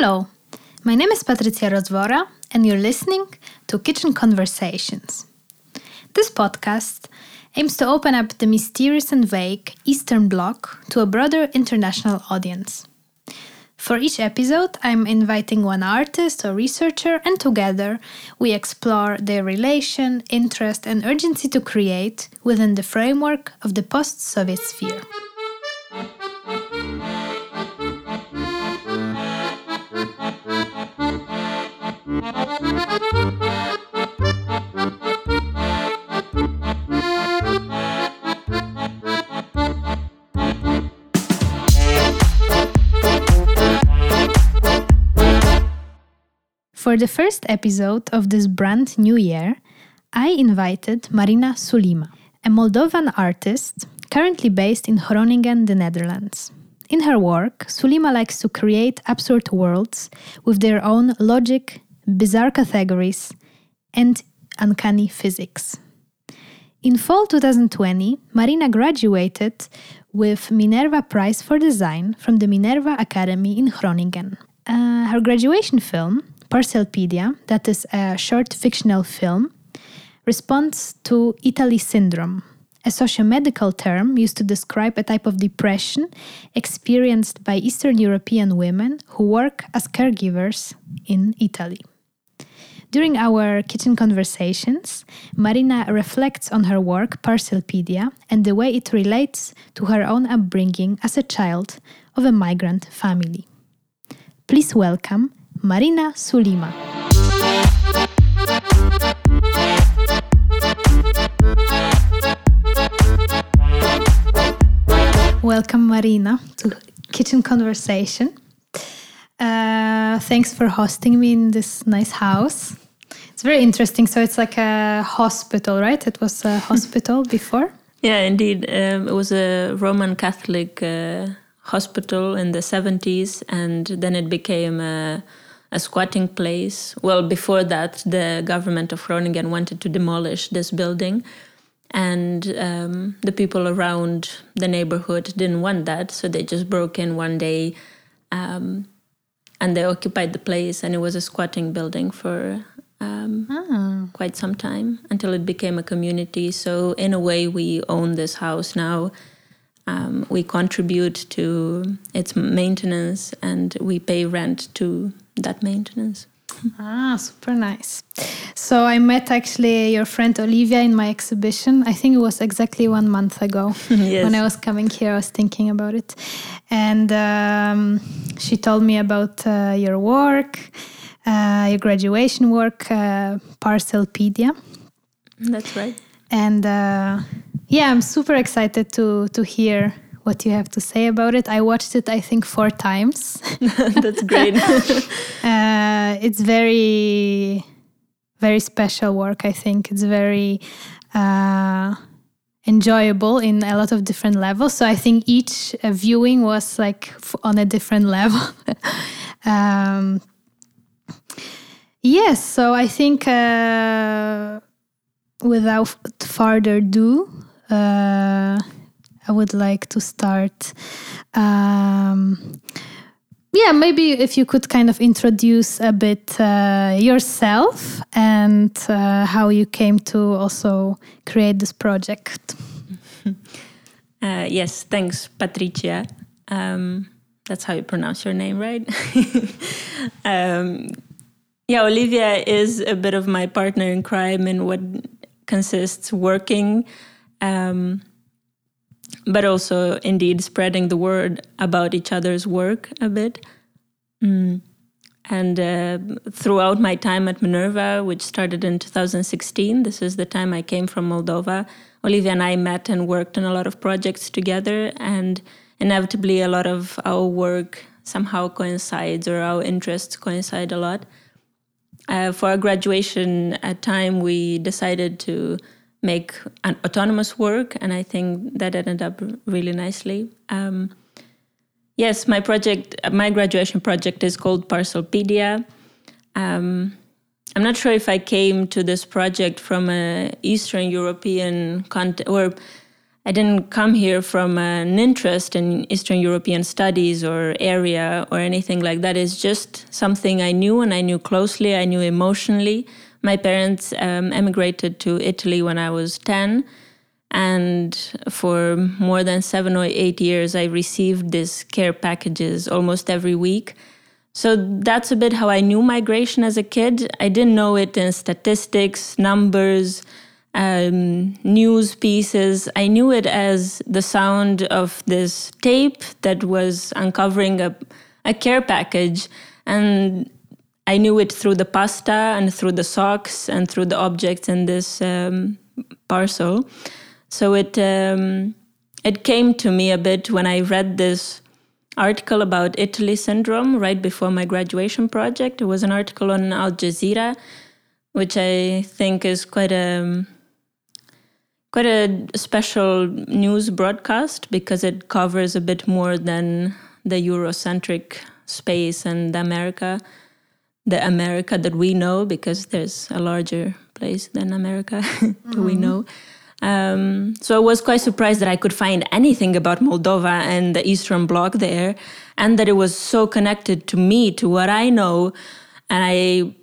Hello, my name is Patricia Rozvora, and you're listening to Kitchen Conversations. This podcast aims to open up the mysterious and vague Eastern Bloc to a broader international audience. For each episode, I'm inviting one artist or researcher, and together we explore their relation, interest, and urgency to create within the framework of the post Soviet sphere. For the first episode of this brand new year, I invited Marina Sulima, a Moldovan artist currently based in Groningen, the Netherlands. In her work, Sulima likes to create absurd worlds with their own logic, bizarre categories, and uncanny physics. In fall 2020, Marina graduated with Minerva Prize for Design from the Minerva Academy in Groningen. Uh, her graduation film, Parcelpedia, that is a short fictional film, responds to Italy syndrome, a socio-medical term used to describe a type of depression experienced by Eastern European women who work as caregivers in Italy. During our kitchen conversations, Marina reflects on her work, Parcelpedia, and the way it relates to her own upbringing as a child of a migrant family. Please welcome Marina Sulima. Welcome, Marina, to Kitchen Conversation. Uh, thanks for hosting me in this nice house. It's very interesting. So it's like a hospital, right? It was a hospital before. Yeah, indeed. Um, it was a Roman Catholic uh, hospital in the 70s, and then it became a a squatting place. Well, before that, the government of Groningen wanted to demolish this building, and um, the people around the neighborhood didn't want that, so they just broke in one day. Um, and they occupied the place, and it was a squatting building for um, oh. quite some time until it became a community. So, in a way, we own this house now. Um, we contribute to its maintenance and we pay rent to that maintenance. Ah, super nice. So I met actually your friend Olivia in my exhibition. I think it was exactly one month ago yes. when I was coming here. I was thinking about it, and um, she told me about uh, your work, uh, your graduation work, uh, Parcelpedia. That's right. And uh, yeah, I'm super excited to to hear what you have to say about it. I watched it, I think, four times. That's great. uh, it's very, very special work. I think it's very uh, enjoyable in a lot of different levels. So I think each uh, viewing was like on a different level. um, yes. So I think uh, without further ado. I would like to start. Um, yeah, maybe if you could kind of introduce a bit uh, yourself and uh, how you came to also create this project. uh, yes, thanks, Patricia. Um, that's how you pronounce your name, right? um, yeah, Olivia is a bit of my partner in crime in what consists working um, but also indeed spreading the word about each other's work a bit. Mm. And uh, throughout my time at Minerva, which started in 2016, this is the time I came from Moldova, Olivia and I met and worked on a lot of projects together. And inevitably, a lot of our work somehow coincides or our interests coincide a lot. Uh, for our graduation at time, we decided to make an autonomous work, and I think that ended up really nicely. Um, yes, my project, my graduation project is called Parcelpedia. Um, I'm not sure if I came to this project from an Eastern European context, or I didn't come here from an interest in Eastern European studies or area or anything like that. It's just something I knew and I knew closely, I knew emotionally. My parents um, emigrated to Italy when I was 10. And for more than seven or eight years, I received these care packages almost every week. So that's a bit how I knew migration as a kid. I didn't know it in statistics, numbers, um, news pieces. I knew it as the sound of this tape that was uncovering a, a care package. And I knew it through the pasta and through the socks and through the objects in this um, parcel. So it um, it came to me a bit when I read this article about Italy syndrome right before my graduation project. It was an article on Al Jazeera, which I think is quite a quite a special news broadcast because it covers a bit more than the Eurocentric space and America, the America that we know, because there's a larger place than America that mm-hmm. we know. Um, so I was quite surprised that I could find anything about Moldova and the Eastern Bloc there, and that it was so connected to me, to what I know. And I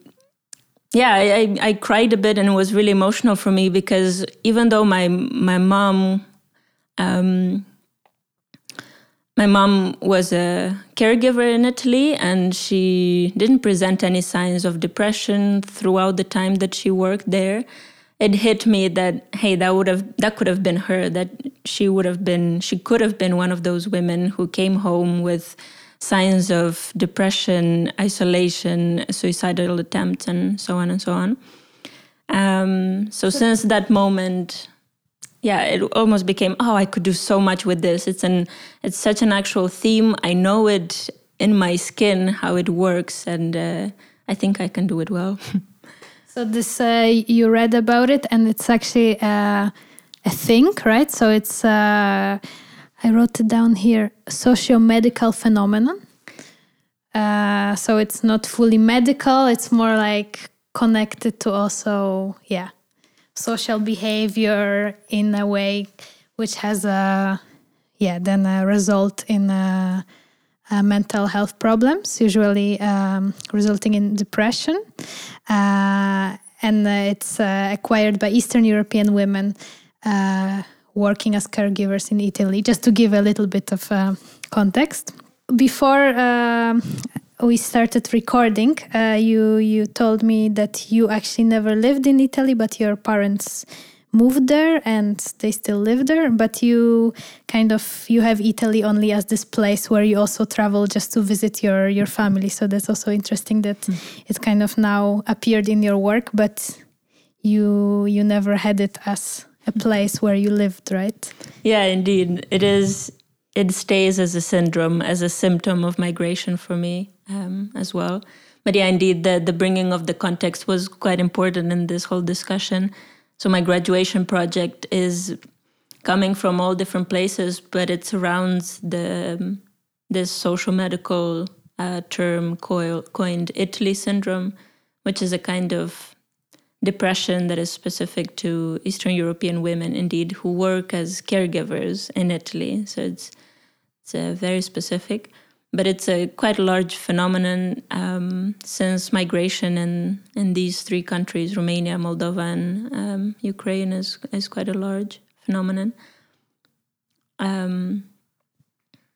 yeah, I, I cried a bit and it was really emotional for me because even though my my mom um, my mom was a caregiver in Italy and she didn't present any signs of depression throughout the time that she worked there. It hit me that hey that would have that could have been her that she would have been she could have been one of those women who came home with signs of depression, isolation, suicidal attempts, and so on and so on. Um, so since that moment, yeah, it almost became oh, I could do so much with this. It's an it's such an actual theme. I know it in my skin how it works, and uh, I think I can do it well. so this uh, you read about it, and it's actually uh, a thing, right? So it's uh, I wrote it down here socio-medical phenomenon. Uh, so it's not fully medical, it's more like connected to also, yeah, social behavior in a way which has a, yeah, then a result in a, a mental health problems, usually um, resulting in depression. Uh, and uh, it's uh, acquired by Eastern European women uh, working as caregivers in Italy, just to give a little bit of uh, context. Before uh, we started recording, uh, you you told me that you actually never lived in Italy, but your parents moved there and they still live there but you kind of you have italy only as this place where you also travel just to visit your your family so that's also interesting that mm. it kind of now appeared in your work but you you never had it as a place where you lived, right? Yeah, indeed. It is. It stays as a syndrome, as a symptom of migration for me um, as well. But yeah, indeed, the the bringing of the context was quite important in this whole discussion. So my graduation project is coming from all different places, but it surrounds the this social medical uh, term coined Italy syndrome, which is a kind of depression that is specific to Eastern European women, indeed, who work as caregivers in Italy. So it's it's uh, very specific, but it's a quite a large phenomenon um, since migration in in these three countries, Romania, Moldova, and um, Ukraine, is is quite a large phenomenon. Um,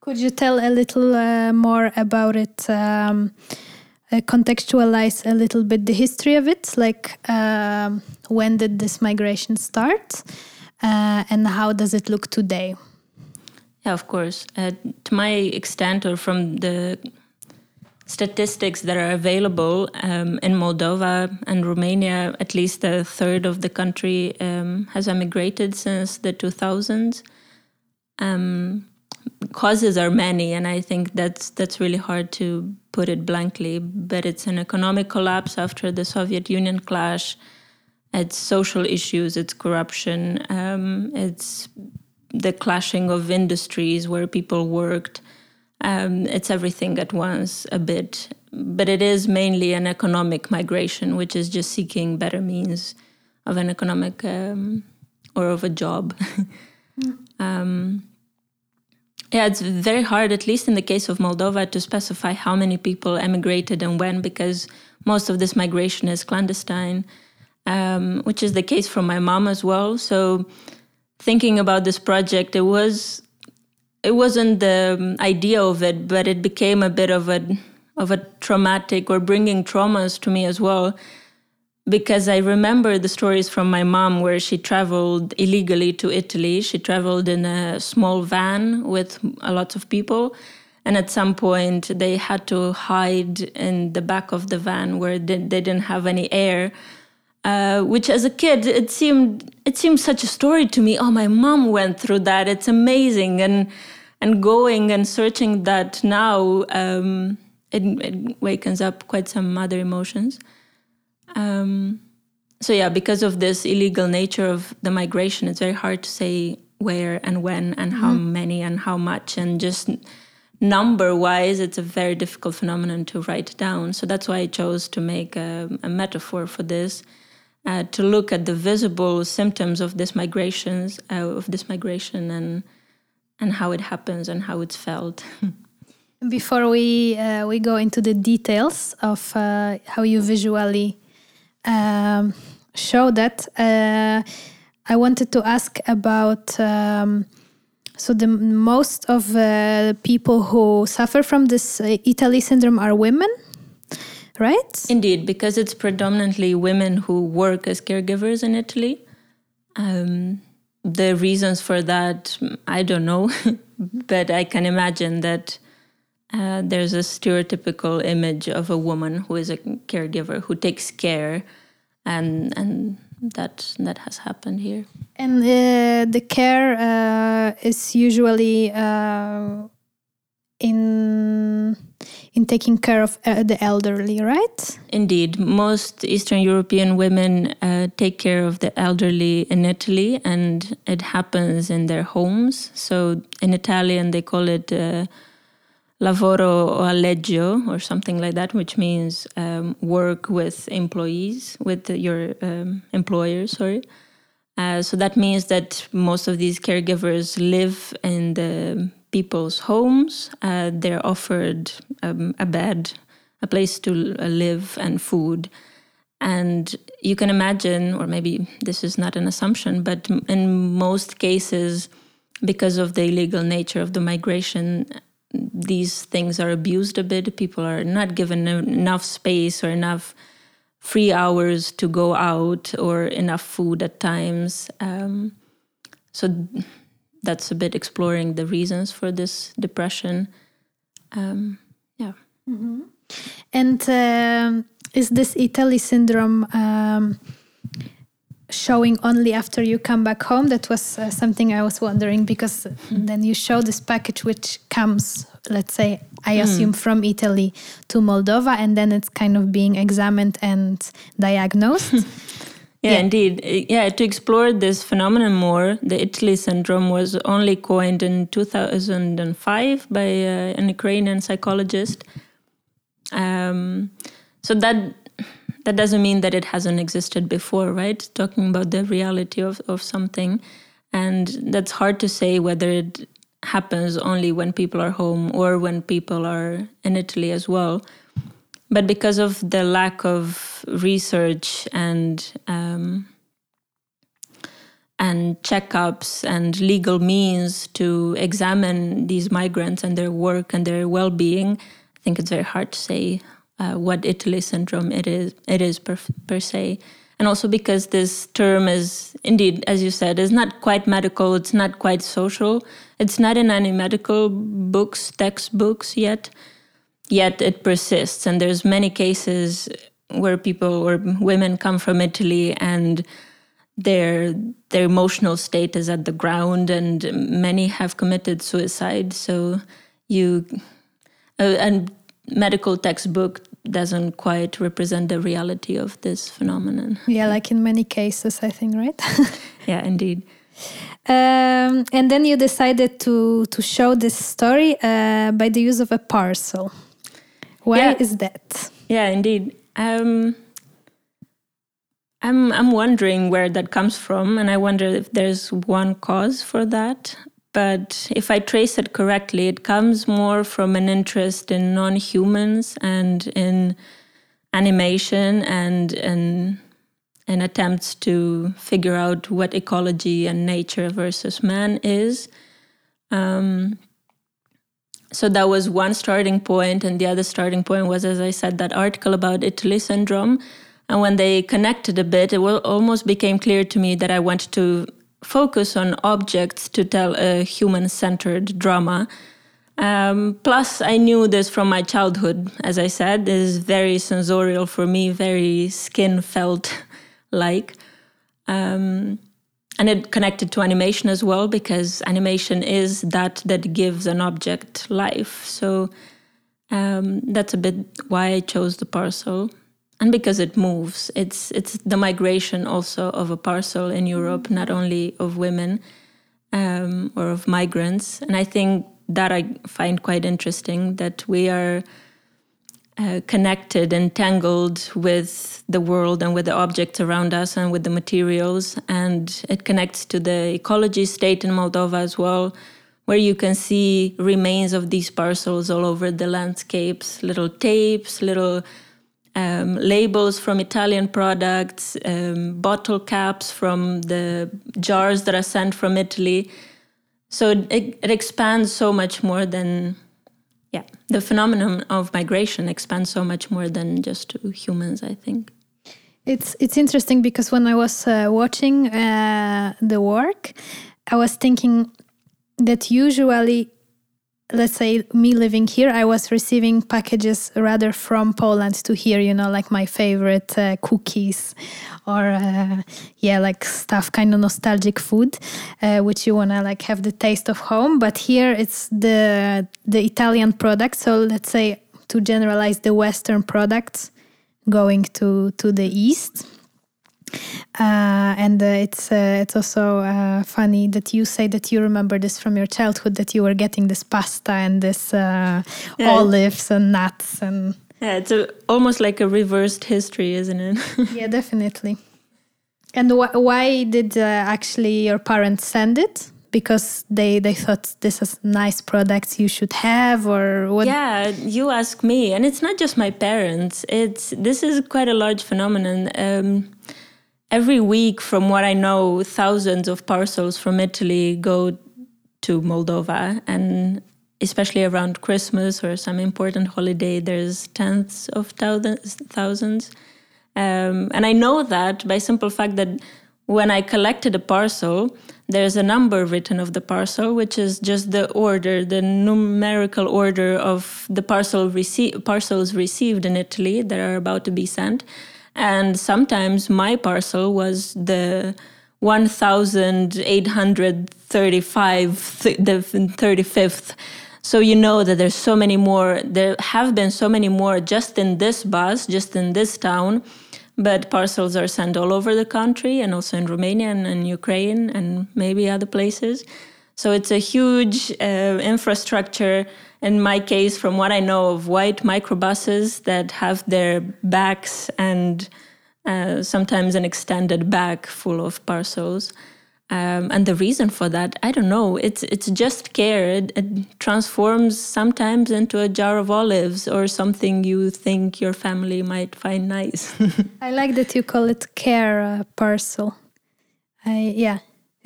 Could you tell a little uh, more about it? Um, uh, contextualize a little bit the history of it like um, when did this migration start uh, and how does it look today yeah of course uh, to my extent or from the statistics that are available um, in moldova and romania at least a third of the country um, has emigrated since the 2000s um, causes are many, and I think that's that's really hard to put it blankly. But it's an economic collapse after the Soviet Union clash. It's social issues. It's corruption. Um, it's the clashing of industries where people worked. Um, it's everything at once a bit, but it is mainly an economic migration, which is just seeking better means of an economic um, or of a job. Um, yeah, it's very hard, at least in the case of Moldova, to specify how many people emigrated and when, because most of this migration is clandestine, um, which is the case for my mom as well. So, thinking about this project, it was it wasn't the um, idea of it, but it became a bit of a of a traumatic or bringing traumas to me as well because I remember the stories from my mom where she traveled illegally to Italy. She traveled in a small van with a lot of people. And at some point, they had to hide in the back of the van where they, they didn't have any air. Uh, which, as a kid, it seemed it seemed such a story to me. Oh, my mom went through that. It's amazing, and and going and searching that now, um, it, it wakens up quite some other emotions. Um, so yeah, because of this illegal nature of the migration, it's very hard to say where and when and how mm-hmm. many and how much and just number wise it's a very difficult phenomenon to write down so that's why i chose to make a, a metaphor for this uh, to look at the visible symptoms of this migrations uh, of this migration and and how it happens and how it's felt before we uh, we go into the details of uh, how you visually um, show that, uh, I wanted to ask about. Um, so the most of uh, people who suffer from this Italy syndrome are women, right? Indeed, because it's predominantly women who work as caregivers in Italy. Um, the reasons for that, I don't know, but I can imagine that uh, there's a stereotypical image of a woman who is a caregiver who takes care, and and that that has happened here. And uh, the care uh, is usually uh, in in taking care of uh, the elderly, right? Indeed, most Eastern European women uh, take care of the elderly in Italy, and it happens in their homes. So in Italian, they call it lavoro o alloggio or something like that, which means um, work with employees, with your um, employer, sorry. Uh, so that means that most of these caregivers live in the people's homes. Uh, they're offered um, a bed, a place to live, and food. And you can imagine, or maybe this is not an assumption, but in most cases, because of the illegal nature of the migration, these things are abused a bit. People are not given enough space or enough free hours to go out or enough food at times. Um, so that's a bit exploring the reasons for this depression. Um, yeah. Mm-hmm. And uh, is this Italy syndrome? Um, showing only after you come back home that was uh, something i was wondering because mm. then you show this package which comes let's say i mm. assume from italy to moldova and then it's kind of being examined and diagnosed yeah, indeed yeah to explore this phenomenon more the italy syndrome was only coined in 2005 by uh, an ukrainian psychologist um, so that that doesn't mean that it hasn't existed before, right? Talking about the reality of, of something. And that's hard to say whether it happens only when people are home or when people are in Italy as well. But because of the lack of research and um, and checkups and legal means to examine these migrants and their work and their well-being, I think it's very hard to say uh, what Italy syndrome it is it is per, per se. And also because this term is indeed as you said is not quite medical it's not quite social. It's not in any medical books textbooks yet yet it persists and there's many cases where people or women come from Italy and their their emotional state is at the ground and many have committed suicide so you uh, and medical textbook doesn't quite represent the reality of this phenomenon. Yeah, like in many cases, I think, right? yeah, indeed. Um, and then you decided to to show this story uh, by the use of a parcel. Why yeah. is that? Yeah, indeed. Um, I'm I'm wondering where that comes from, and I wonder if there's one cause for that. But if I trace it correctly, it comes more from an interest in non-humans and in animation and in in attempts to figure out what ecology and nature versus man is. Um, so that was one starting point, and the other starting point was, as I said, that article about Italy syndrome and when they connected a bit, it almost became clear to me that I wanted to focus on objects to tell a human centered drama. Um, plus, I knew this from my childhood. As I said, this is very sensorial for me, very skin felt like. Um, and it connected to animation as well because animation is that that gives an object life. So um, that's a bit why I chose the parcel. And because it moves it's it's the migration also of a parcel in europe not only of women um, or of migrants. And i think that i find quite interesting that we are uh, connected and tangled with the world and with the objects around us and with the materials and it connects to the ecology state in moldova as well where you can see remains of these parcels all over the landscapes little tapes little um, labels from Italian products, um, bottle caps from the jars that are sent from Italy. So it, it, expands so much more than, yeah, the phenomenon of migration expands so much more than just to humans, I think. It's it's interesting because when I was uh, watching uh, the work, I was thinking that usually let's say me living here i was receiving packages rather from poland to here you know like my favorite uh, cookies or uh, yeah like stuff kind of nostalgic food uh, which you want to like have the taste of home. But here it's the the italian product so let's say to generalize the western products going to to the east uh, and uh, it's uh, it's also uh, funny that you say that you remember this from your childhood that you were getting this pasta and this uh, yeah. olives and nuts and yeah, it's a, almost like a reversed history, isn't it? yeah, definitely. And wh why did uh, actually your parents send it? Because they they thought this is nice products you should have, or what? Yeah, you ask me, and it's not just my parents. It's this is quite a large phenomenon. Um, every week, from what I know, thousands of parcels from Italy go to Moldova, and especially around Christmas or some important holiday, there's tens of thousands. thousands. Um, and I know that by simple fact that when I collected a parcel, there's a number written of the parcel, which is just the order, the numerical order of the parcel rece- parcels received in Italy that are about to be sent. And sometimes my parcel was the 1835, the 35th. So you know that there's so many more, there have been so many more just in this bus, just in this town. But parcels are sent all over the country and also in Romania and, and Ukraine and maybe other places. So it's a huge uh, infrastructure in my case, from what I know of white microbuses that have their backs and uh, sometimes an extended back full of parcels. Um, and the reason for that, I don't know. It's it's just care. It, it, transforms sometimes into a jar of olives or something you think your family might find nice. I like that you call it care uh, parcel. I yeah,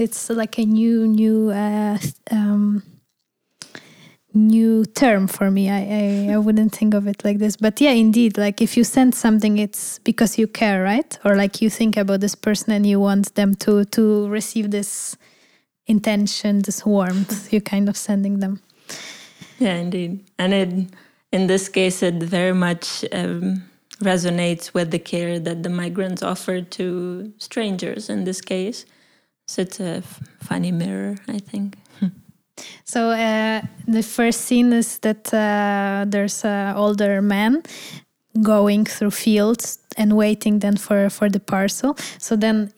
it's like a new new uh, um, new term for me. I, I, I wouldn't think of it like this. But yeah, indeed, like if you send something, it's because you care, right? Or like you think about this person and you want them to to receive this intention, this warmth. you're kind of sending them. Yeah, indeed, and it in this case it very much um, resonates with the care that the migrants offer to strangers. In this case, so it's a funny mirror, I think. So uh, the first scene is that uh, there's an older man going through fields and waiting then for for the parcel. So then,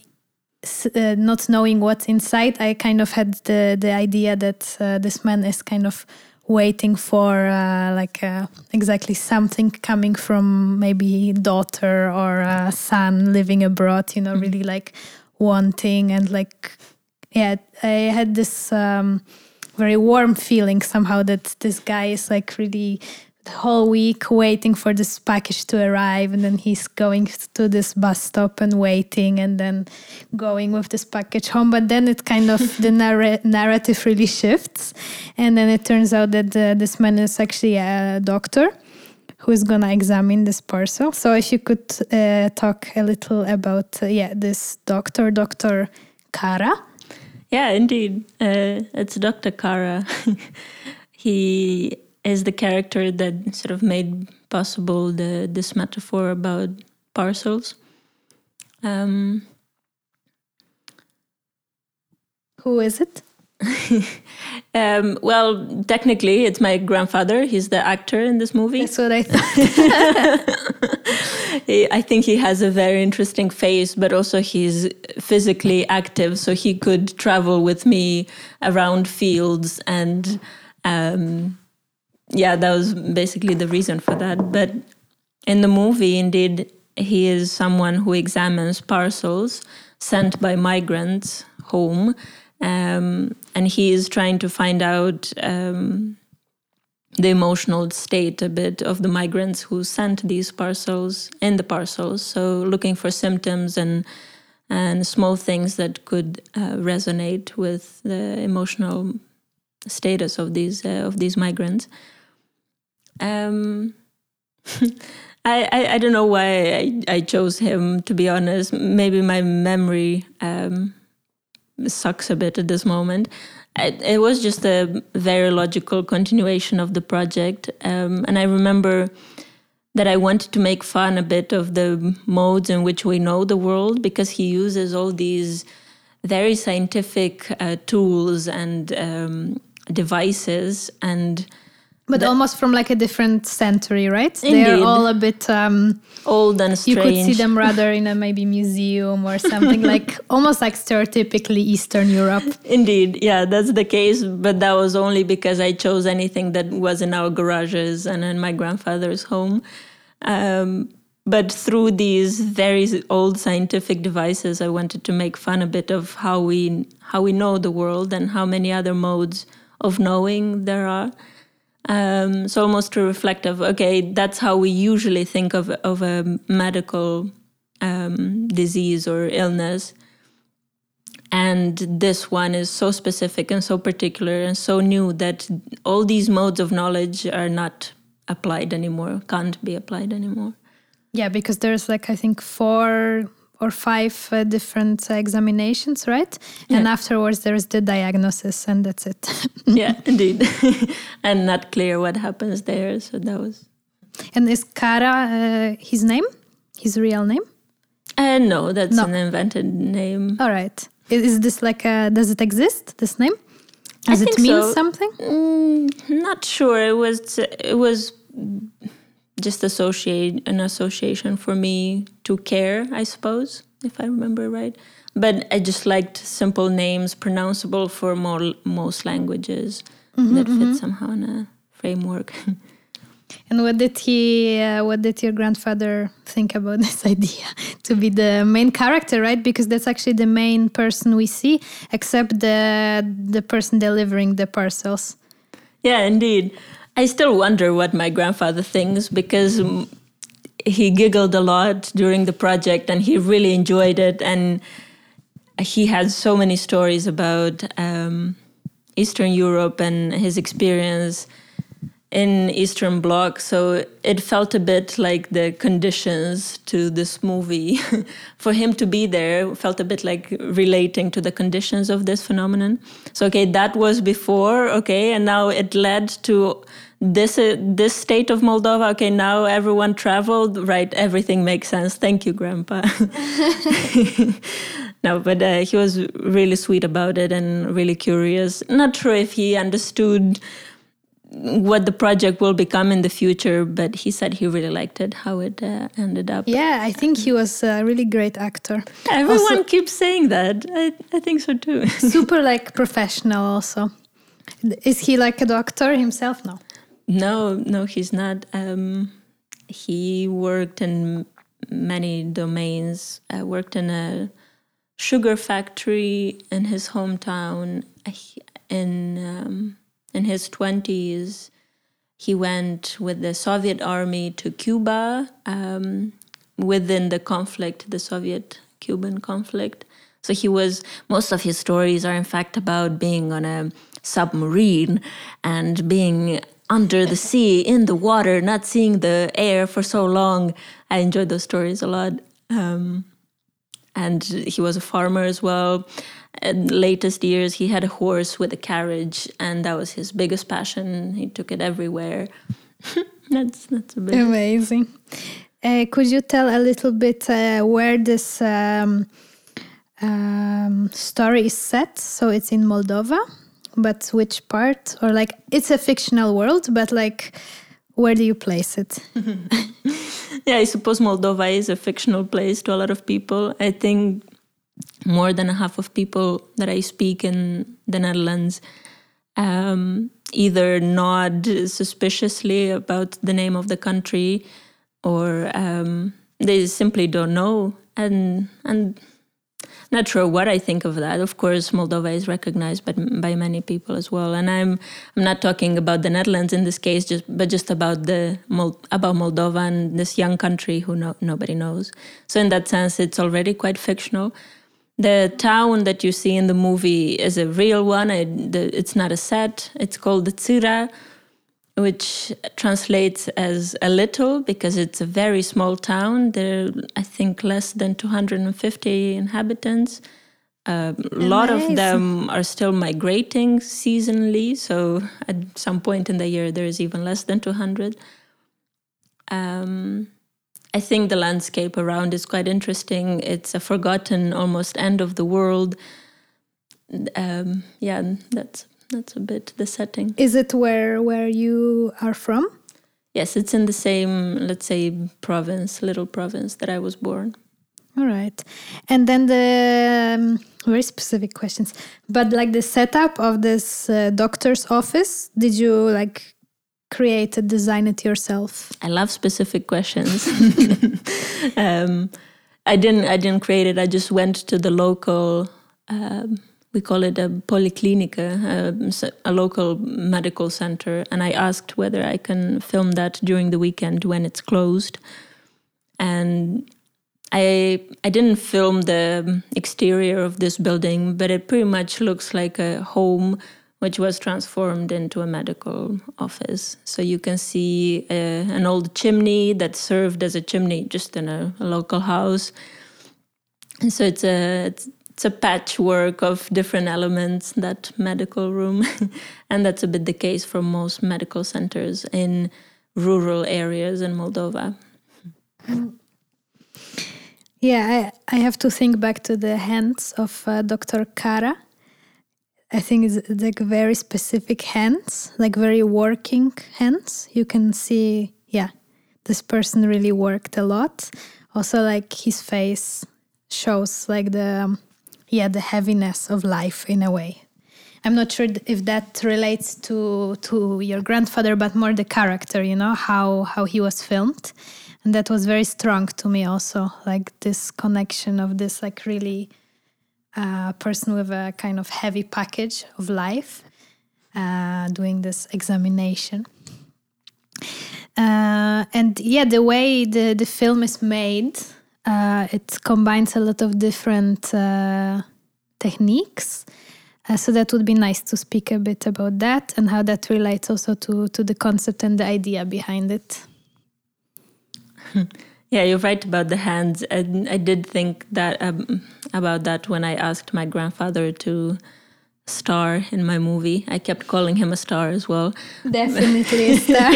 uh, not knowing what's inside, I kind of had the the idea that uh, this man is kind of waiting for uh, like uh, exactly something coming from maybe daughter or uh, son living abroad you know really like wanting and like yeah i had this um, very warm feeling somehow that this guy is like really the whole week waiting for this package to arrive and then he's going to this bus stop and waiting and then going with this package home. But then it kind of the narr- narrative really shifts and then it turns out that the, this man is actually a doctor who is gonna examine this parcel so if you could uh, talk a little about uh, yeah this doctor dr kara yeah indeed uh, it's dr kara he is the character that sort of made possible the this metaphor about parcels. Um, Who is it? um, well, technically, it's my grandfather. He's the actor in this movie. That's what I thought. I think he has a very interesting face, but also he's physically active, so he could travel with me around fields and. Um, yeah, that was basically the reason for that. But in the movie, indeed, he is someone who examines parcels sent by migrants home, um, and he is trying to find out um, the emotional state a bit of the migrants who sent these parcels in the parcels. So looking for symptoms and and small things that could uh, resonate with the emotional status of these uh, of these migrants. Um, I, I, I don't know why I, I chose him to be honest. Maybe my memory um, sucks a bit at this moment. It, it, was just a very logical continuation of the project, um, and I remember that I wanted to make fun a bit of the modes in which we know the world because he uses all these very scientific uh, tools and um, devices and but that, almost from like a different century, right? Indeed. They're all a bit um, old and strange. You could see them rather in a maybe museum or something like almost like stereotypically Eastern Europe. Indeed, yeah, that's the case. But that was only because I chose anything that was in our garages and in my grandfather's home. Um, but through these very old scientific devices, I wanted to make fun a bit of how we how we know the world and how many other modes of knowing there are. Um, so almost to reflect of okay, that's how we usually think of of a medical um, disease or illness, and this one is so specific and so particular and so new that all these modes of knowledge are not applied anymore, can't be applied anymore. Yeah, because there's like I think four or five uh, different uh, examinations, right? Yeah. And afterwards, there's the diagnosis, and that's it. yeah, indeed. and not clear what happens there. So that was. And is Kara uh, his name? His real name? Uh, no, that's no. an invented name. All right. Is this like a, does it exist, this name? Does it mean so. something? Mm, not sure. It was, it was just associate an association for me to care, I suppose, if I remember right. But I just liked simple names, pronounceable for more, most languages mm-hmm, that fit mm-hmm. somehow in a framework. and what did he? Uh, what did your grandfather think about this idea to be the main character, right? Because that's actually the main person we see, except the the person delivering the parcels. Yeah, indeed. I still wonder what my grandfather thinks because he giggled a lot during the project and he really enjoyed it. And he had so many stories about um, Eastern Europe and his experience in Eastern Bloc, so it felt a bit like the conditions to this movie. For him to be there felt a bit like relating to the conditions of this phenomenon. So okay, that was before, okay, and now it led to this uh, this state of Moldova. Okay, now everyone traveled, right? Everything makes sense. Thank you, Grandpa. no, but uh, he was really sweet about it and really curious. Not sure if he understood what the project will become in the future, but he said he really liked it, how it uh, ended up. Yeah, I think he was a really great actor. Everyone also, keeps saying that. I, I think so too. super like professional also. Is he like a doctor himself? No. No, no, he's not. Um, he worked in many domains. I worked in a sugar factory in his hometown. In um, in his twenties, he went with the Soviet army to Cuba um, within the conflict, the Soviet-Cuban conflict. So he was. Most of his stories are, in fact, about being on a submarine and being under the sea, in the water, not seeing the air for so long. I enjoyed those stories a lot. Um, and he was a farmer as well. In latest years, he had a horse with a carriage, and that was his biggest passion. He took it everywhere. that's that's a bit amazing. Uh, could you tell a little bit uh, where this um, um, story is set? So it's in Moldova but which part or like it's a fictional world but like where do you place it yeah i suppose moldova is a fictional place to a lot of people i think more than half of people that i speak in the netherlands um, either nod suspiciously about the name of the country or um, they simply don't know and and not sure what I think of that. Of course, Moldova is recognized by, by many people as well, and I'm I'm not talking about the Netherlands in this case, just but just about the about Moldova and this young country who no, nobody knows. So in that sense, it's already quite fictional. The town that you see in the movie is a real one. It, the, it's not a set. It's called the Tsira which translates as a little because it's a very small town. There, are, I think, less than 250 inhabitants. a lot of them are still migrating seasonally, so at some point in the year, there is even less than 200. Um, I think the landscape around is quite interesting. It's a forgotten, almost end of the world. Um, yeah, that's that's a bit the setting. Is it where where you are from? Yes, it's in the same, let's say, province, little province that I was born. All right, and then the um, very specific questions, but like the setup of this uh, doctor's office, did you like create it, design it yourself? I love specific questions. um, I didn't. I didn't create it. I just went to the local. Um, we call it a polyclinica, a, a, local medical center. And I asked whether I can film that during the weekend when it's closed. And I I didn't film the exterior of this building, but it pretty much looks like a home which was transformed into a medical office. So you can see uh, an old chimney that served as a chimney just in a, a local house. And so it's a it's, it's a patchwork of different elements that medical room and that's a bit the case for most medical centers in rural areas in moldova yeah i, I have to think back to the hands of uh, dr kara i think it's like very specific hands like very working hands. You can see yeah this person really worked a lot. Also like his face shows like the yeah the heaviness of life in a way. I'm not sure if that relates to to your grandfather but more the character you know how how he was filmed. And that was very strong to me also like this connection of this like really uh, person with a kind of heavy package of life uh, doing this examination uh, and yeah the way the, the film is made uh, it combines a lot of different uh, techniques. Uh, so that would be nice to speak a bit about that and how that relates also to, to the concept and the idea behind it. Yeah, you're right about the hands. And I did think that um, about that when I asked my grandfather to star in my movie. I kept calling him a star as well. Definitely a star.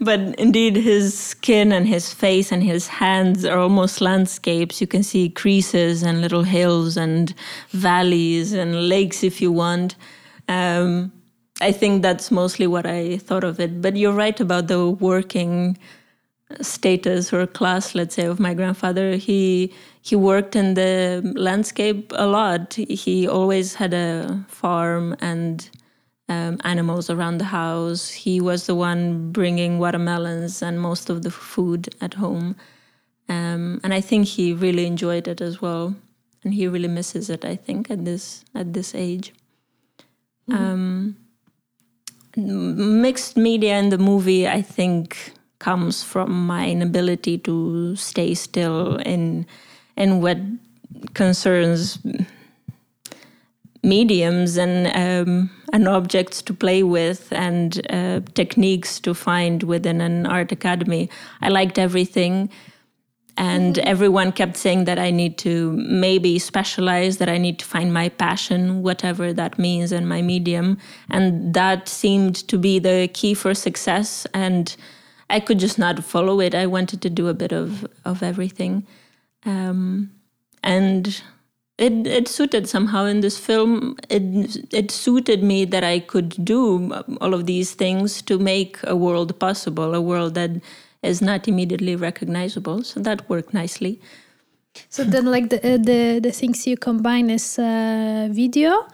but indeed, his skin and his face and his hands are almost landscapes. You can see creases and little hills and valleys and lakes if you want. Um, I think that's mostly what I thought of it. But you're right about the working status or class, let's say, of my grandfather. He he worked in the landscape a lot. He always had a farm and um, animals around the house. He was the one bringing watermelons and most of the food at home. Um, and I think he really enjoyed it as well, and he really misses it. I think at this at this age. Mm-hmm. Um, mixed media in the movie, I think, comes from my inability to stay still in in what concerns mediums and um, and objects to play with and uh, techniques to find within an art academy. I liked everything, and mm-hmm. everyone kept saying that I need to maybe specialize, that I need to find my passion, whatever that means, in my medium, and that seemed to be the key for success. And I could just not follow it. I wanted to do a bit of of everything, um, and it it suited somehow in this film. It it suited me that I could do all of these things to make a world possible, a world that is not immediately recognizable. So that worked nicely. So then, like the uh, the the things you combine is uh, video,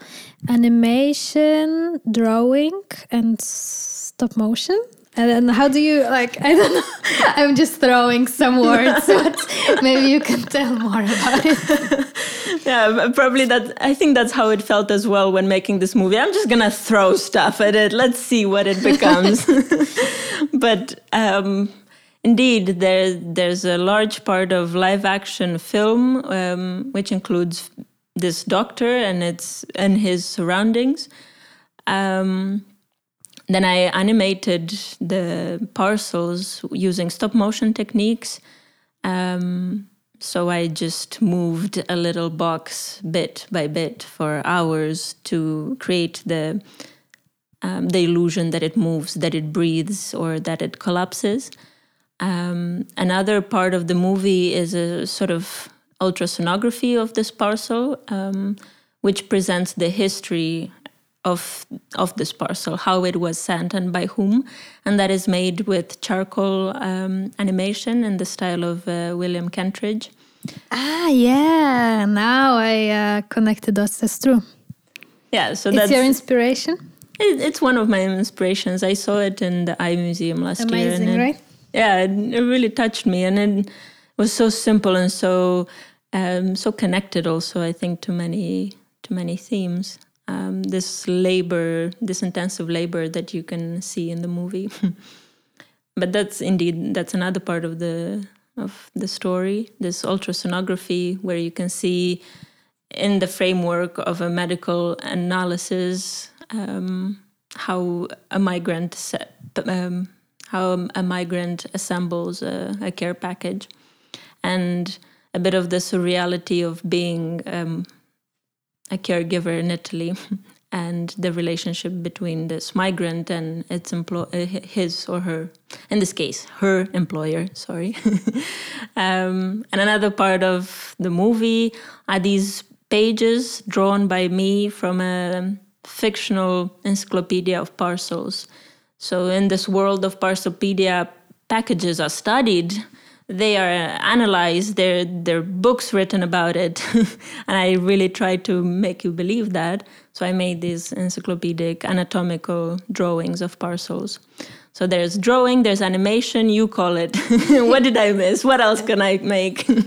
animation, drawing, and stop motion. And then how do you like? I don't know. I'm just throwing some words, but maybe you can tell more about it. yeah, probably that. I think that's how it felt as well when making this movie. I'm just gonna throw stuff at it. Let's see what it becomes. but um, indeed, there there's a large part of live action film, um, which includes this doctor and its and his surroundings. Um, then I animated the parcels using stop motion techniques. Um, so I just moved a little box bit by bit for hours to create the um, the illusion that it moves, that it breathes, or that it collapses. Um, another part of the movie is a sort of ultrasonography of this parcel, um, which presents the history of of this parcel, how it was sent and by whom, and that is made with charcoal um, animation in the style of uh, William Kentridge. Ah, yeah. Now I uh, connected us. That's true. Yeah, so it's that's your inspiration. It, it's one of my inspirations. I saw it in the Eye Museum last Amazing, year. Amazing, right? Yeah, it, it, really touched me, and it was so simple and so um, so connected. Also, I think to many to many themes um, this labor, this intensive labor that you can see in the movie. but that's indeed that's another part of the of the story. This ultrasonography, where you can see in the framework of a medical analysis um, how a migrant um, how a migrant assembles a, a, care package, and a bit of the surreality of being um, a caregiver in Italy and the relationship between this migrant and its employ uh, his or her in this case her employer sorry. Um, and another part of the movie are these pages drawn by me from a fictional encyclopedia of parcels. So in this world of parcelpedia packages are studied they are analyzed there there are books written about it. And i really try to make you believe that. So i made these encyclopedic anatomical drawings of parcels. So there's drawing there's animation you call it. What did i miss? What else can i make?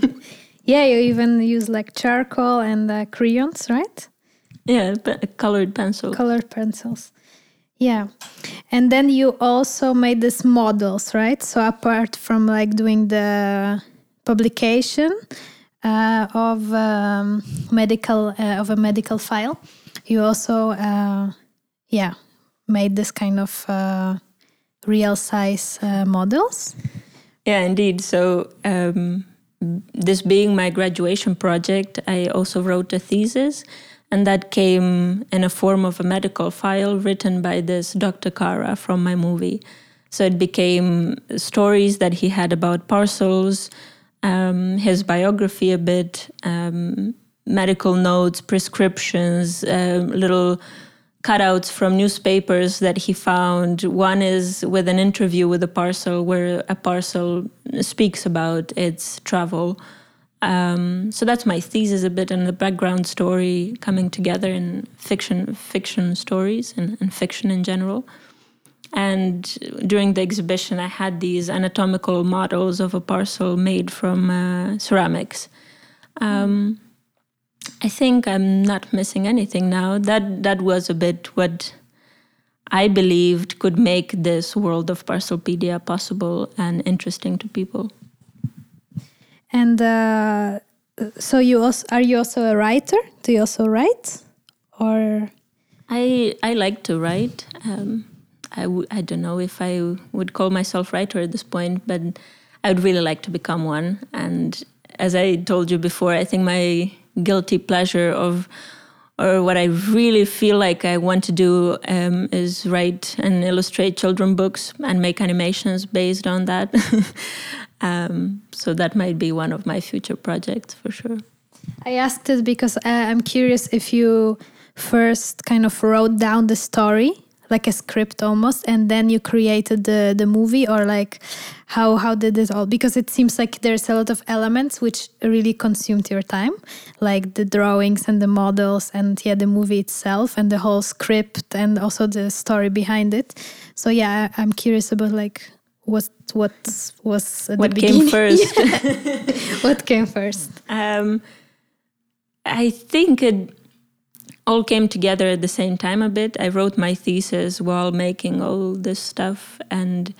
Yeah you even use like charcoal and uh, crayons right? Yeah colored pencils. Colored pencils yeah. And then you also made these models, right? So apart from like doing the publication uh, of um, medical uh, of a medical file, you also uh, yeah made this kind of uh, real size uh, models. Yeah, indeed. So um, this being my graduation project, I also wrote a thesis and that came in a form of a medical file written by this Dr. Kara from my movie. So it became stories that he had about parcels, um, his biography a bit, um, medical notes, prescriptions, uh, little cutouts from newspapers that he found. One is with an interview with a parcel where a parcel speaks about its travel Um, so that's my thesis a bit and the background story coming together in fiction, fiction stories and, and fiction in general. And during the exhibition, I had these anatomical models of a parcel made from uh, ceramics. Um, I think I'm not missing anything now. That that was a bit what I believed could make this world of Parcelpedia possible and interesting to people. And uh, so you also are you also a writer? Do you also write, or? I I like to write. Um, I w- I don't know if I would call myself writer at this point, but I would really like to become one. And as I told you before, I think my guilty pleasure of or what I really feel like I want to do um, is write and illustrate children books and make animations based on that. um, so that might be one of my future projects for sure. I asked it because I'm curious if you first kind of wrote down the story like a script almost and then you created the the movie or like how how did it all because it seems like there's a lot of elements which really consumed your time like the drawings and the models and yeah the movie itself and the whole script and also the story behind it so yeah i'm curious about like what what was what came first what came first um i think it all came together at the same time a bit. I wrote my thesis while making all this stuff, and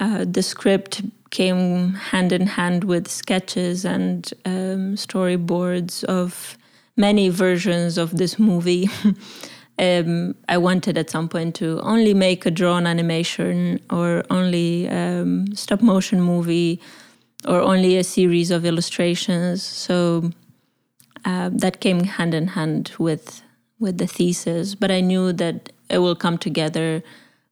uh, the script came hand in hand with sketches and um, storyboards of many versions of this movie. um, I wanted at some point to only make a drawn animation or only um, stop motion movie or only a series of illustrations. So uh, that came hand in hand with with the thesis, but I knew that it will come together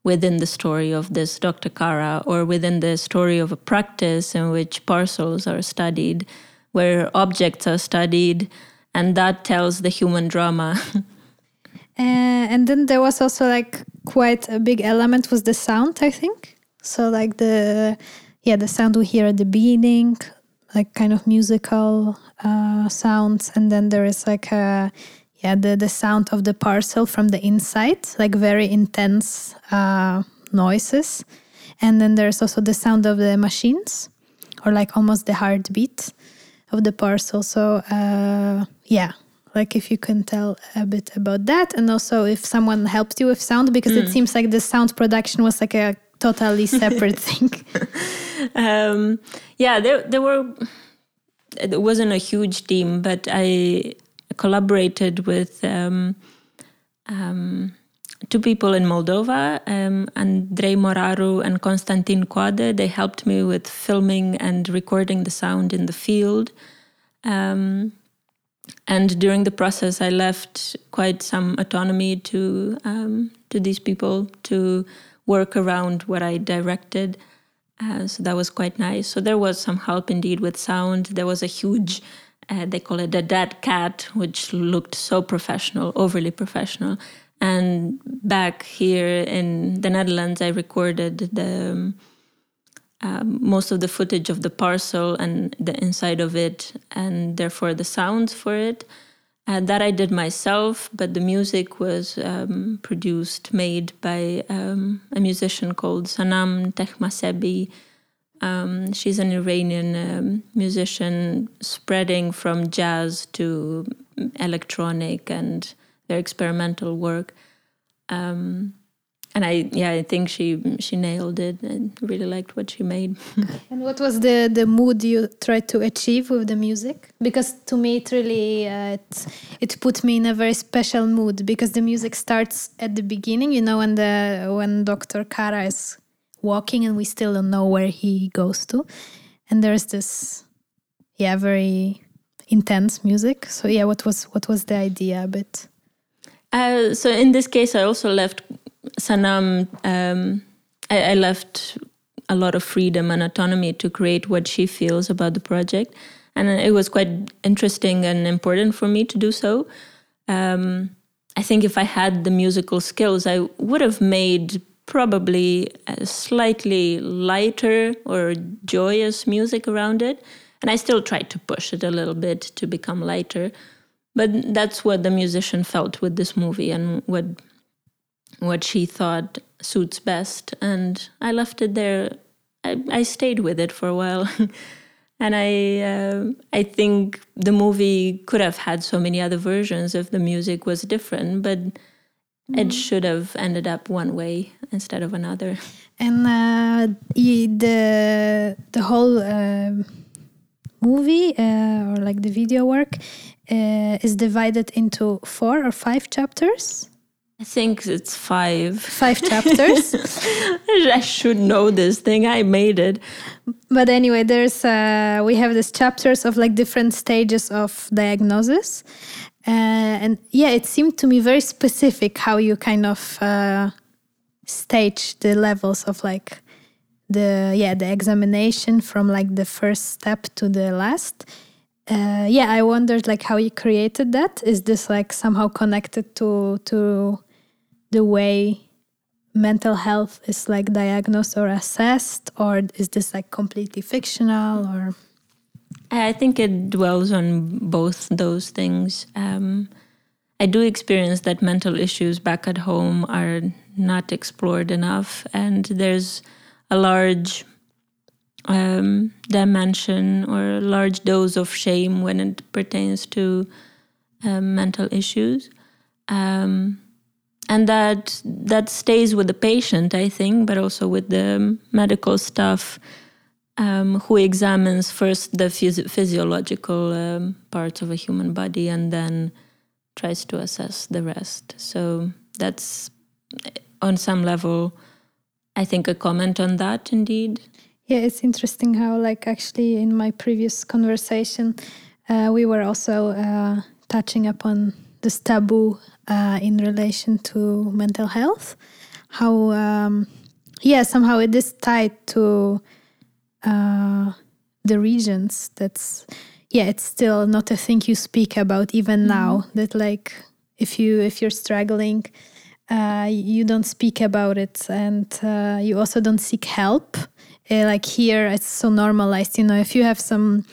within the story of this Dr. Kara or within the story of a practice in which parcels are studied, where objects are studied, and that tells the human drama. uh, and then there was also like quite a big element was the sound, I think. So like the yeah the sound we hear at the beginning, like kind of musical uh, sounds, and then there is like a yeah the, the sound of the parcel from the inside, like very intense uh, noises, and then there's also the sound of the machines, or like almost the heartbeat of the parcel. So uh, yeah, like if you can tell a bit about that and also if someone helped you with sound because mm. it seems like the sound production was like a totally separate thing um, yeah there, there were it wasn't a huge team but i collaborated with um, um, two people in Moldova, um, Andrei Moraru and Konstantin Coade. They helped me with filming and recording the sound in the field. Um, and during the process, I left quite some autonomy to um, to these people to work around what I directed. Uh, so that was quite nice. So there was some help indeed with sound. There was a huge uh, they call it a dead cat, which looked so professional, overly professional. And back here in the Netherlands, I recorded the um, um, most of the footage of the parcel and the inside of it, and therefore the sounds for it. Uh, that I did myself, but the music was um, produced, made by um, a musician called Sanam Tehmasebi, um, she's an Iranian um, musician spreading from jazz to electronic and their experimental work. Um, and I, yeah, I think she she nailed it and really liked what she made. and what was the the mood you tried to achieve with the music? Because to me, it really uh, it it put me in a very special mood because the music starts at the beginning. You know, when the when Doctor Kara is walking and we still don't know where he goes to and there's this yeah very intense music so yeah what was what was the idea a bit uh, so in this case i also left sanam um, I, I, left a lot of freedom and autonomy to create what she feels about the project and it was quite interesting and important for me to do so um, i think if i had the musical skills i would have made probably a slightly lighter or joyous music around it. and I still tried to push it a little bit to become lighter. But that's what the musician felt with this movie and what what she thought suits best. And I left it there. I, I stayed with it for a while. and I uh, I think the movie could have had so many other versions if the music was different, but mm. it should have ended up one way instead of another. And uh, the the whole uh, movie uh, or like the video work uh, is divided into four or five chapters. I think it's five. Five chapters. I should know this thing. I made it. But anyway, there's uh, we have these chapters of like different stages of diagnosis, uh, and yeah, it seemed to me very specific how you kind of uh, stage the levels of like the yeah the examination from like the first step to the last uh, yeah, I wondered like how you created that. Is this like somehow connected to to the way mental health is like diagnosed or assessed, or is this like completely fictional? Or I think it dwells on both those things. Um, I do experience that mental issues back at home are not explored enough, and there's a large um, dimension or a large dose of shame when it pertains to um, mental issues. Um, and that that stays with the patient, I think, but also with the medical staff um, who examines first the phys- physiological um, parts of a human body and then tries to assess the rest. So that's on some level, I think, a comment on that indeed. Yeah, it's interesting how, like, actually, in my previous conversation, uh, we were also uh, touching upon this taboo uh, in relation to mental health. How, um, yeah, somehow it is tied to uh, the regions. That's, yeah, it's still not a thing you speak about even mm-hmm. now. That, like, if you if you're struggling, uh, you don't speak about it, and uh, you also don't seek help uh, like here it's so normalized you know if you have some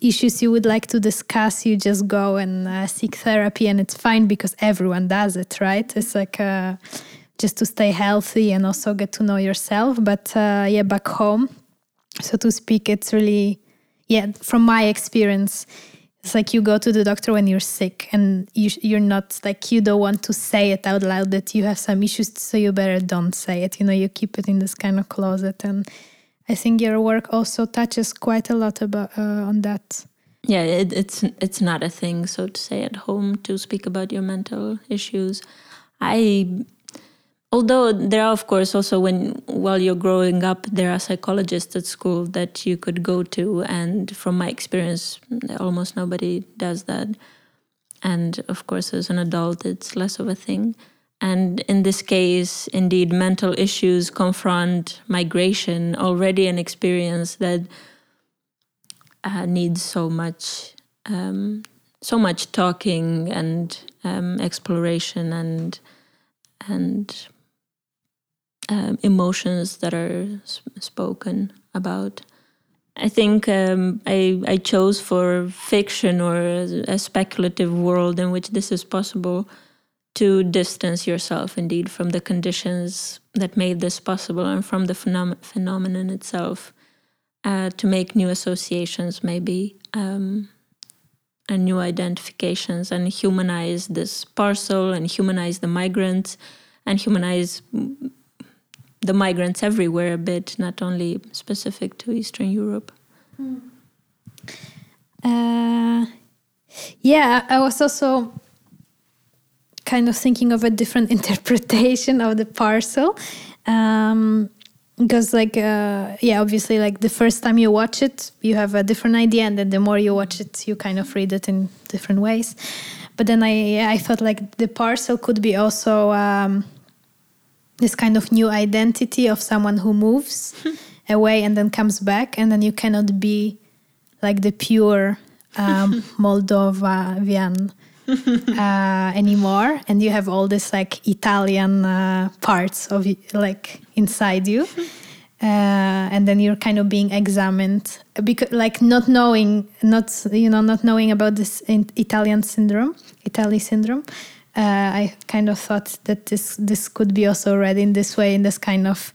issues you would like to discuss you just go and uh, seek therapy and it's fine because everyone does it right? It's like uh, just to stay healthy and also get to know yourself. But uh, yeah back home so to speak it's really yeah from my experience it's like you go to the doctor when you're sick and you, you're not like you don't want to say it out loud that you have some issues so you better don't say it. You know you keep it in this kind of closet and i think your work also touches quite a lot about uh, on that. Yeah it, it's it's not a thing so to say at home to speak about your mental issues. I although there are of course also when while you're growing up there are psychologists at school that you could go to and from my experience almost nobody does that. And of course as an adult it's less of a thing and in this case indeed mental issues confront migration already an experience that uh, needs so much um, so much talking and um, exploration and and um, emotions that are spoken about. I think um, I, I chose for fiction or a speculative world in which this is possible to distance yourself indeed from the conditions that made this possible and from the phenom- phenomenon itself uh, to make new associations maybe um, and new identifications and humanize this parcel and humanize the migrants and humanize the migrants everywhere a bit, not only specific to Eastern Europe. Mm. Uh, yeah, I was also kind of thinking of a different interpretation of the parcel. Um, because like uh, yeah obviously like the first time you watch it you have a different idea and then the more you watch it you kind of read it in different ways but then i i thought like the parcel could be also um, this kind of new identity of someone who moves away and then comes back and then you cannot be like the pure um, uh, anymore and you have all this like italian uh, parts of like inside you. Uh, and then you're kind of being examined because like not knowing not you know not knowing about this italian syndrome italy syndrome. Uh, i kind of thought that this this could be also read in this way in this kind of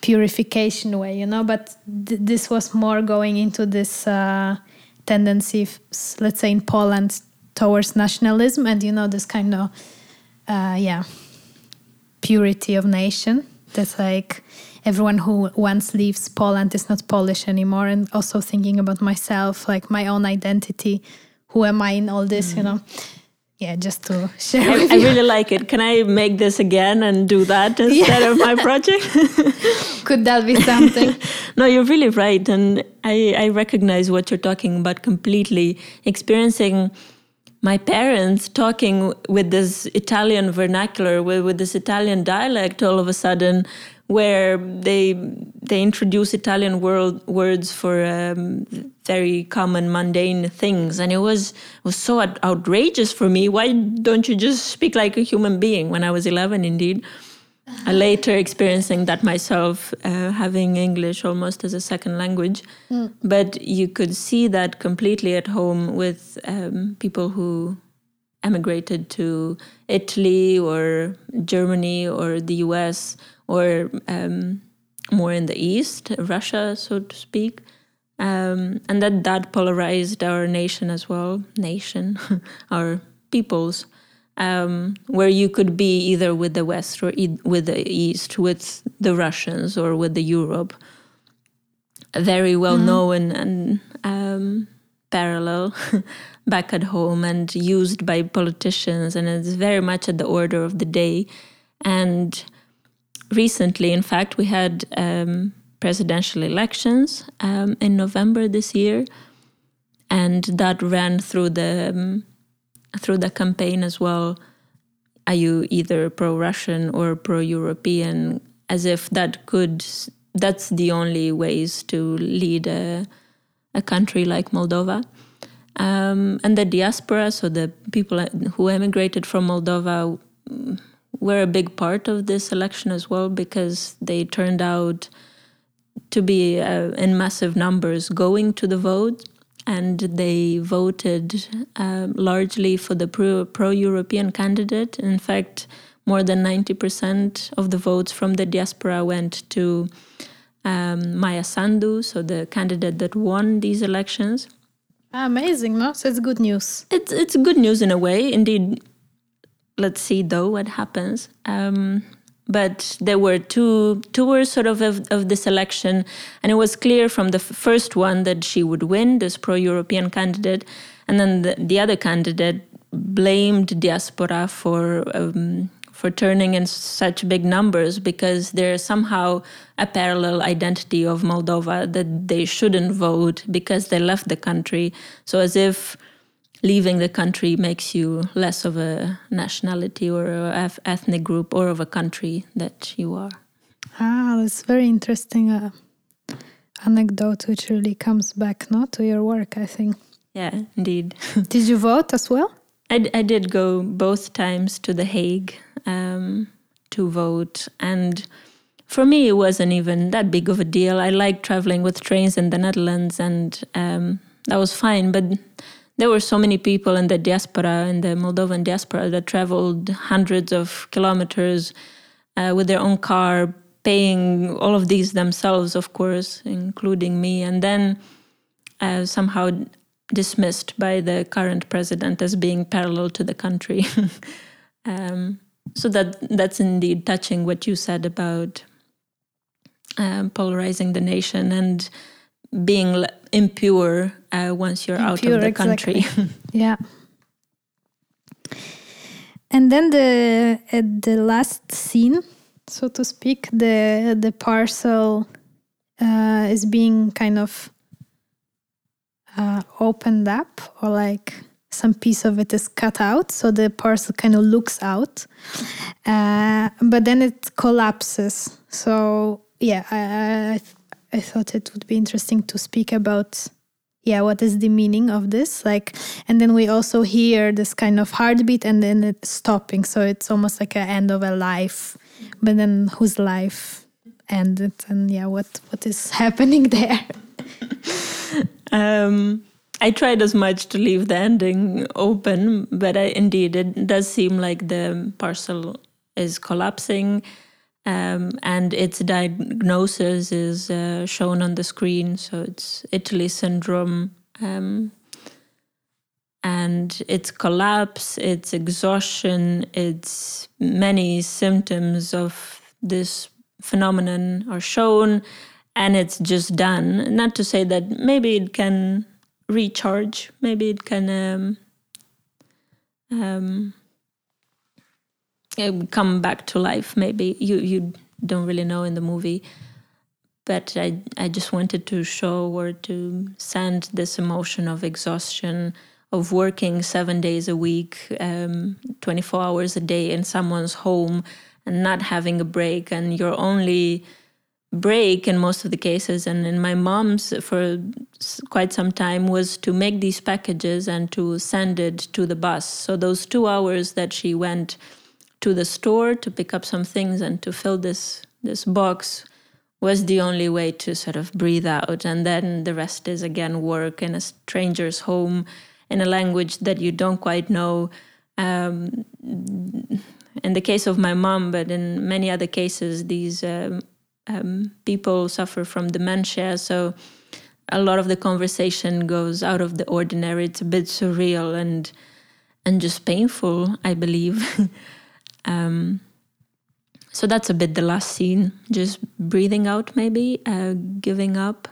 purification way you know? But th- this was more going into this uh, tendency let's say in poland towards nationalism and you know this kind of uh, yeah purity of nation that's like everyone who once leaves Poland is not Polish anymore, and also thinking about myself, like my own identity. Who am I in all this? Mm. You know. Yeah, just to share. I, I really like it. Can I make this again and do that instead yeah. of my project? Could that be something? no, you're really right, and I, I recognize what you're talking about completely. Experiencing my parents talking with this Italian vernacular, with, with this Italian dialect all of a sudden where they they introduce Italian world, words for um, very common mundane things, and it was was so outrageous for me. Why don't you just speak like a human being? When I was eleven, indeed. Later experiencing that myself, uh, having English almost as a second language. Mm. But you could see that completely at home with um, people who emigrated to Italy or Germany or the US or um, more in the east, Russia, so to speak. Um, and that that polarized our nation as well, nation, our peoples, um, where you could be either with the West or e with the East, with the Russians or with the Europe. Very well mm -hmm. known and um, parallel back at home and used by politicians, and it's very much at the order of the day. And recently, in fact, we had um, presidential elections um, in November this year, and that ran through the um, through the campaign as well. Are you either pro-Russian or pro-European? As if that could that's the only ways to lead a, a country like Moldova. Um, and the diaspora, so the people who emigrated from Moldova, were a big part of this election as well because they turned out to be uh, in massive numbers going to the vote and they voted uh, largely for the pro European candidate. In fact, more than 90% of the votes from the diaspora went to um, Maia Sandu, so the candidate that won these elections. Amazing, no? So it's good news. It's it's good news in a way. Indeed, let's see though what happens. Um, but there were two tours sort of, of, of this election, and it was clear from the first one that she would win, this pro-European candidate, and then the, the other candidate blamed diaspora for um, for turning in such big numbers because there's somehow a parallel identity of Moldova that they shouldn't vote because they left the country. So as if leaving the country makes you less of a nationality or a ethnic group or of a country that you are. Ah, that's very interesting uh, anecdote, which really comes back not to your work, I think. Yeah, indeed. did you vote as well? I, I did go both times to The Hague um, to vote, and for me, it wasn't even that big of a deal. I like traveling with trains in the Netherlands, and um, that was fine. But there were so many people in the diaspora, in the Moldovan diaspora, that traveled hundreds of kilometers uh, with their own car, paying all of these themselves, of course, including me, and then uh, somehow dismissed by the current president as being parallel to the country. um, so that that's indeed touching what you said about um, polarizing the nation and being impure uh, once you're impure, out of the country. Exactly. yeah. And then the at the last scene, so to speak, the the parcel uh, is being kind of uh, opened up, or like some piece of it is cut out, so the parcel kind of looks out, uh, but then it collapses. So yeah, I, I I thought it would be interesting to speak about yeah what is the meaning of this like and then we also hear this kind of heartbeat and then it's stopping. So it's almost like an end of a life but then whose life ended and yeah what what is happening there? Um, I tried as much to leave the ending open, but I, indeed, it does seem like the parcel is collapsing, um, and its diagnosis is uh, shown on the screen. So it's Italy syndrome, um, and its collapse, its exhaustion, its many symptoms of this phenomenon are shown, and it's just done. Not to say that maybe it can recharge. Maybe it can um, um, come back to life. Maybe you you don't really know in the movie, but I I just wanted to show or to send this emotion of exhaustion of working seven days a week, um, 24 hours a day in someone's home and not having a break, and you're only break in most of the cases and in my mom's for quite some time was to make these packages and to send it to the bus so those two hours that she went to the store to pick up some things and to fill this this box was the only way to sort of breathe out and then the rest is again work in a stranger's home in a language that you don't quite know um, in the case of my mom but in many other cases these um, um, people suffer from dementia. So a lot of the conversation goes out of the ordinary. It's a bit surreal and and just painful, I believe. um, so that's a bit the last scene. Just breathing out, maybe uh, giving up,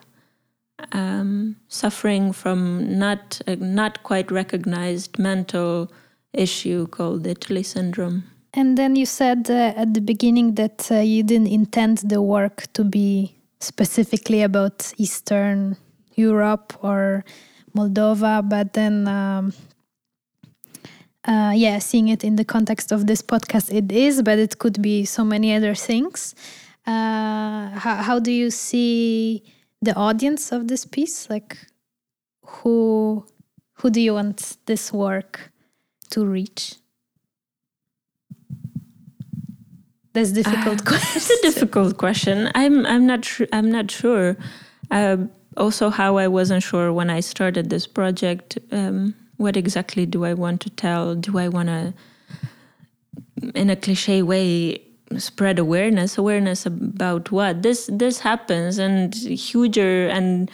um, suffering from not uh, not quite recognized mental issue called Italy syndrome. And then you said uh, at the beginning that uh, you didn't intend the work to be specifically about Eastern Europe or Moldova, but then, um, uh, yeah, seeing it in the context of this podcast, it is, but it could be so many other things. Uh, how, how do you see the audience of this piece? Like, who who do you want this work to reach? That's difficult uh, question. It's a difficult question. I'm I'm not sure. I'm not sure. Uh, also, how I wasn't sure when I started this project. Um, what exactly do I want to tell? Do I want to, in a cliche way, spread awareness? Awareness about what? This this happens, and huger and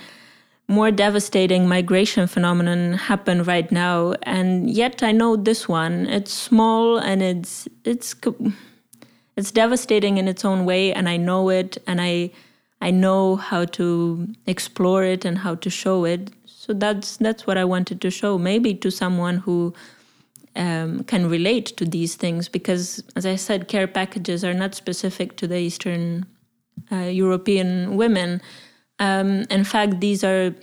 more devastating migration phenomenon happen right now. And yet, I know this one. It's small and it's it's it's devastating in its own way and i know it and i i know how to explore it and how to show it so that's that's what i wanted to show maybe to someone who um, can relate to these things because as i said care packages are not specific to the eastern uh, european women. Um, in fact these are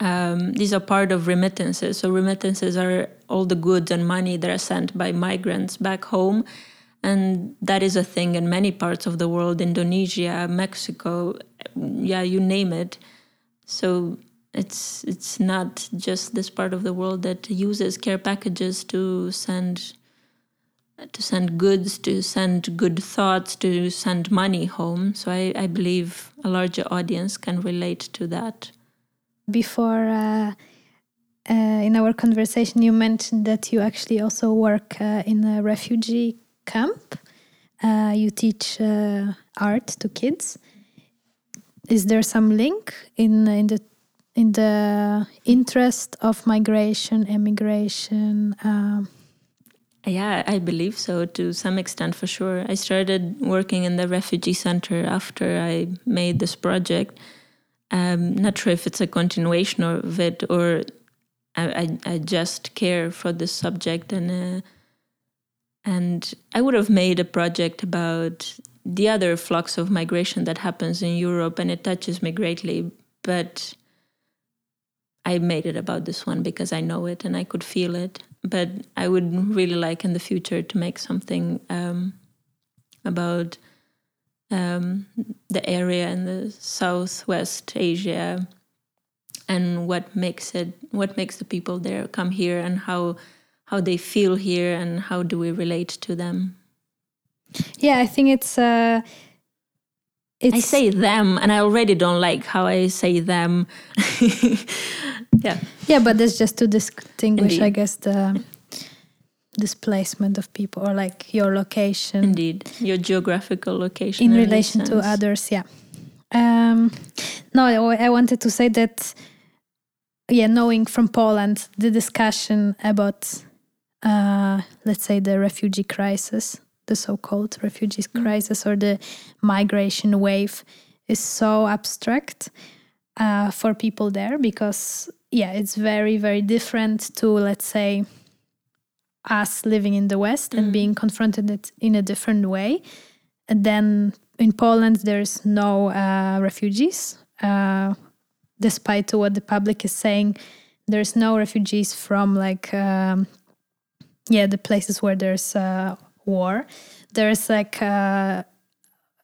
um, these are part of remittances. So remittances are all the goods and money that are sent by migrants back home. And that is a thing in many parts of the world indonesia mexico yeah you name it. So it's it's not just this part of the world that uses care packages to send to send goods to send good thoughts to send money home so i, I believe a larger audience can relate to that before uh, uh, in our conversation you mentioned that you actually also work uh, in a refugee camp. Uh, you teach uh, art to kids. Is there some link in in the in the interest of migration, emigration? Uh, yeah, I believe so to some extent for sure. I started working in the refugee center after I made this project. I'm not sure if it's a continuation of it or I, I, I just care for this subject and uh, and I would have made a project about the other flux of migration that happens in Europe, and it touches me greatly. But I made it about this one because I know it and I could feel it. But I would really like in the future to make something um, about um, the area in the Southwest Asia and what makes it, what makes the people there come here, and how how they feel here and how do we relate to them yeah i think it's uh, it's I say them, and I already don't like how I say them. yeah. yeah, but that's just to distinguish, I guess, the displacement of people or like your location Indeed, your geographical location in relation to others. Yeah. Um, no, I I wanted to say that. Yeah, knowing from Poland the discussion about, uh, let's say, the refugee crisis, the so-called refugees crisis or the migration wave, is so abstract uh, for people there because yeah, it's very very different to let's say us living in the West and being confronted it in a different way. And then in Poland, there's no uh, refugees, uh, despite what the public is saying. There's no refugees from like um, yeah the places where there's uh, war. There's like uh,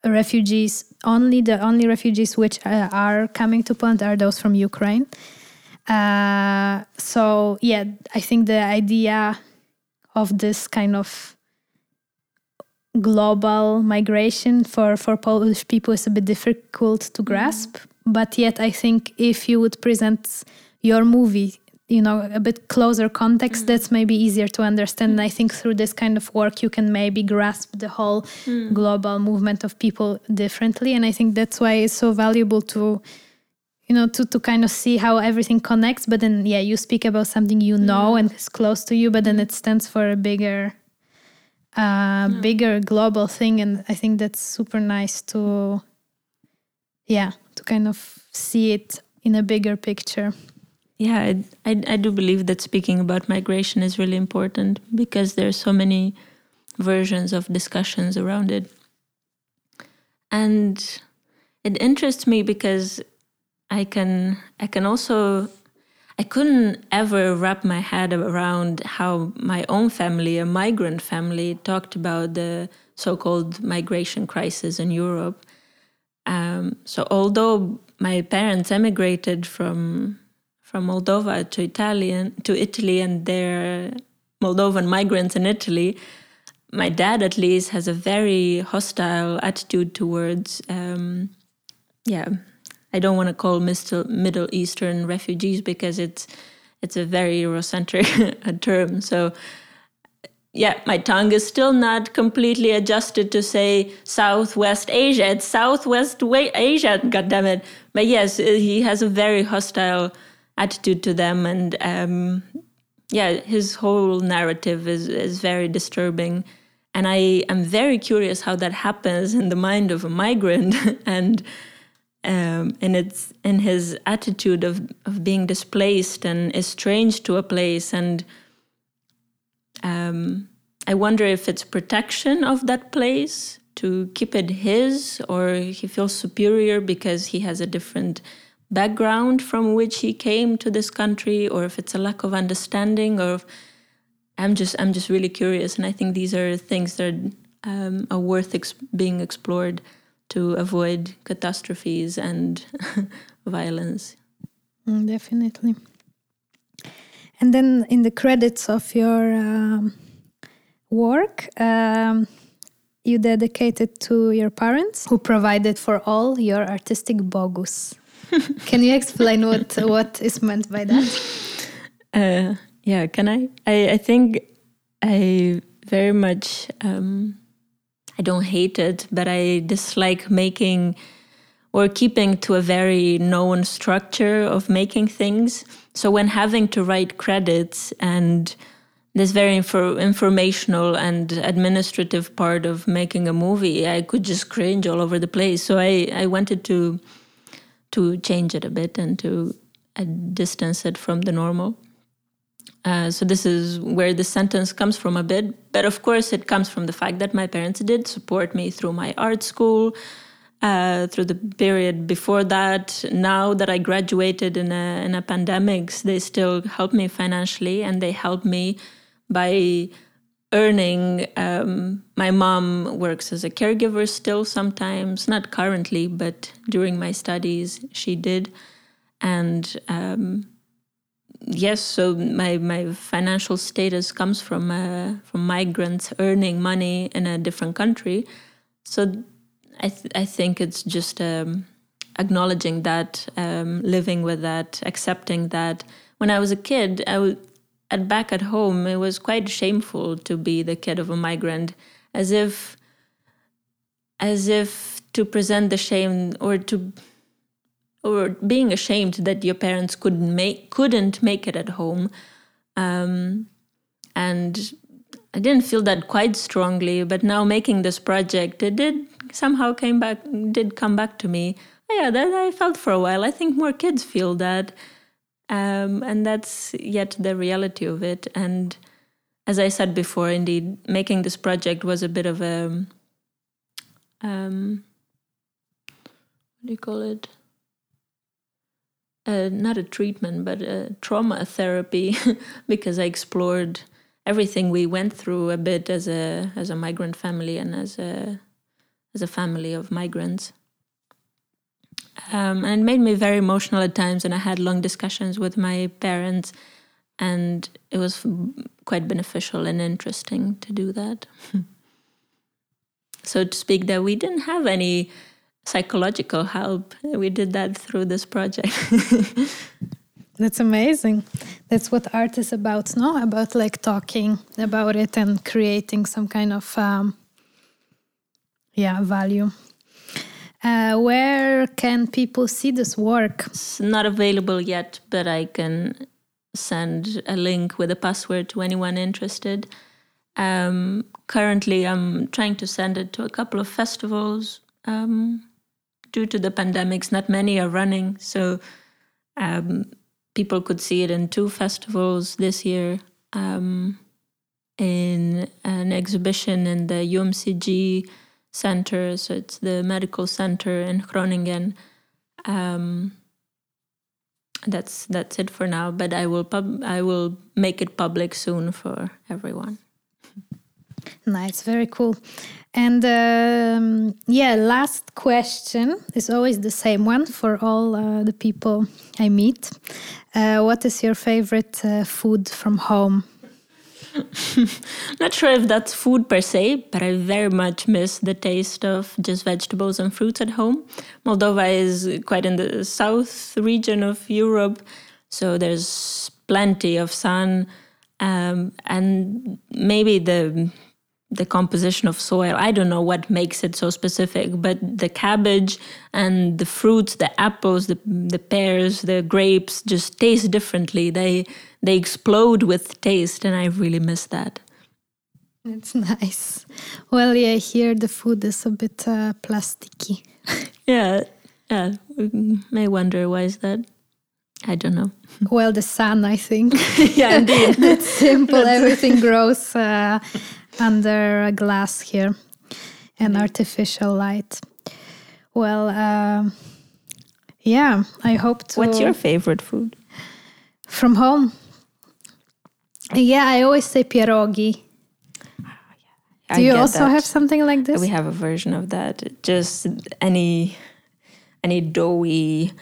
refugees only the only refugees which uh, are coming to Poland are those from Ukraine. Uh, so yeah, I think the idea of this kind of global migration for for Polish people is a bit difficult to mm-hmm. grasp. But yet, I think if you would present your movie, you know, a bit closer context, mm. that's maybe easier to understand. And I think through this kind of work, you can maybe grasp the whole mm. global movement of people differently. And I think that's why it's so valuable to you know to, to kind of see how everything connects but then yeah you speak about something you know and is close to you but then it stands for a bigger uh bigger global thing and i think that's super nice to yeah to kind of see it in a bigger picture. Yeah, I, I, I do believe that speaking about migration is really important because there are so many versions of discussions around it. And it interests me because I can I can also I couldn't ever wrap my head around how my own family, a migrant family, talked about the so-called migration crisis in Europe. Um, so although my parents emigrated from from Moldova to Italian to Italy and they're Moldovan migrants in Italy, my dad at least has a very hostile attitude towards um, yeah I don't want to call Middle Eastern refugees because it's it's a very Eurocentric term. So yeah, my tongue is still not completely adjusted to say Southwest Asia. It's Southwest Asia, goddammit. But yes, he has a very hostile attitude to them, and um, yeah, his whole narrative is is very disturbing. And I am very curious how that happens in the mind of a migrant and um, and it's in his attitude of, of being displaced and estranged to a place and um, i wonder if it's protection of that place to keep it his or he feels superior because he has a different background from which he came to this country or if it's a lack of understanding or if, i'm just i'm just really curious and i think these are things that um, are worth ex- being explored to avoid catastrophes and violence. Mm, definitely. And then in the credits of your um, work, um, you dedicated to your parents who provided for all your artistic bogus. Can you explain what what is meant by that? Uh, yeah, can I? I? I think I very much. Um, I don't hate it, but I dislike making or keeping to a very known structure of making things. So when having to write credits and this very info- informational and administrative part of making a movie, I could just cringe all over the place. So I, I wanted to to change it a bit and to uh, distance it from the normal. Uh, so this is where the sentence comes from a bit, but of course it comes from the fact that my parents did support me through my art school, uh, through the period before that. Now that I graduated in a in a pandemics, they still help me financially, and they help me by earning. Um, my mom works as a caregiver still sometimes, not currently, but during my studies she did, and. Um, yes so my my financial status comes from uh, from migrants earning money in a different country so I th- I think it's just um, acknowledging that, um, living with that, accepting that. When I was a kid, I w- at back at home, it was quite shameful to be the kid of a migrant, as if as if to present the shame or to or being ashamed that your parents couldn't make couldn't make it at home um, and I didn't feel that quite strongly, but now making this project, it did somehow came back, did come back to me. Yeah, that I felt for a while. I think more kids feel that, um, and that's yet the reality of it. And as I said before, indeed, making this project was a bit of a, um, what do you call it? Uh, not a treatment, but a trauma therapy, because I explored everything we went through a bit as a as a migrant family and as a as a family of migrants. Um, and it made me very emotional at times, and I had long discussions with my parents, and it was quite beneficial and interesting to do that. so to speak, that we didn't have any psychological help. We did that through this project. That's amazing. That's what art is about, no? About like talking about it and creating some kind of um, yeah value. Uh, where can people see this work? It's not available yet, but I can send a link with a password to anyone interested. Um, currently, I'm trying to send it to a couple of festivals. Um, due to the pandemics, not many are running, so um, people could see it in two festivals this year um, in an exhibition in the UMCG center. So it's the medical center in Groningen. Um, that's that's it for now. But I will pub- I will make it public soon for everyone. Nice, very cool. And um, yeah, last question is always the same one for all uh, the people I meet. Uh, what is your favorite uh, food from home? Not sure if that's food per se, but I very much miss the taste of just vegetables and fruits at home. Moldova is quite in the south region of Europe, so there's plenty of sun, um, and maybe the the composition of soil. I don't know what makes it so specific, but the cabbage and the fruits, the apples, the the pears, the grapes just taste differently. They they explode with taste, and I really miss that. It's nice. Well, yeah, here the food is a bit uh, plasticky. yeah, yeah. We may wonder why is that. I don't know. Well, the sun, I think. yeah, indeed. It's simple. Everything grows. Uh, under a glass here and mm-hmm. artificial light. Well, uh, yeah, I hope to. What's your favorite food? From home. Yeah, I always say pierogi. Do you also that. have something like this? We have a version of that. Just any any doughy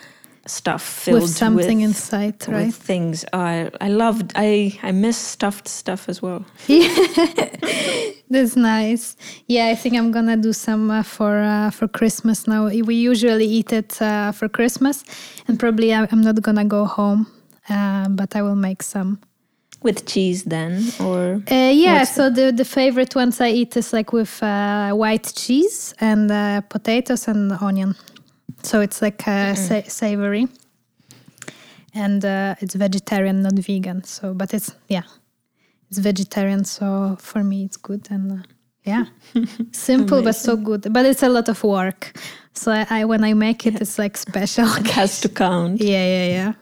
stuff filled with something with, inside, right? With things. I I loved. I I miss stuffed stuff as well. Yeah, that's nice. Yeah, I think I'm gonna do some uh, for uh, for Christmas now. We usually eat it uh, for Christmas, and probably I'm not gonna go home, uh, but I will make some. With cheese, then, or uh, yeah. So the the favorite ones I eat is like with uh, white cheese and potatoes and onion so it's like uh, sa savory. And uh, it's vegetarian not vegan. So but it's yeah. It's vegetarian so for me it's good and uh, yeah. Simple but so good. But it's a lot of work. So I, I when i make it yeah. it's like special. It has to count. Yeah yeah yeah.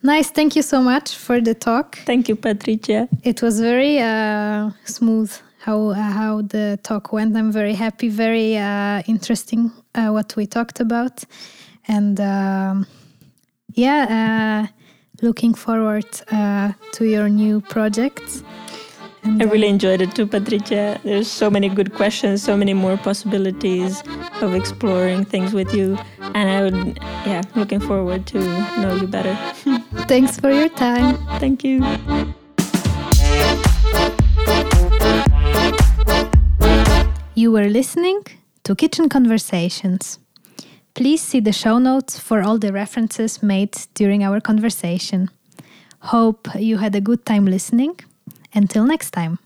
Nice. Thank you so much for the talk. Thank you patricia. It was very uh, smooth how uh, how the talk went. I'm very happy, very uh, interesting uh, what we talked about, and um, yeah, uh, looking forward uh, to your new projects. And, I really uh, enjoyed it too, Patricia. There's so many good questions, so many more possibilities of exploring things with you, and I would, yeah, looking forward to know you better. Thanks for your time. Thank you. You were listening to Kitchen Conversations. Please see the show notes for all the references made during our conversation. Hope you had a good time listening. Until next time.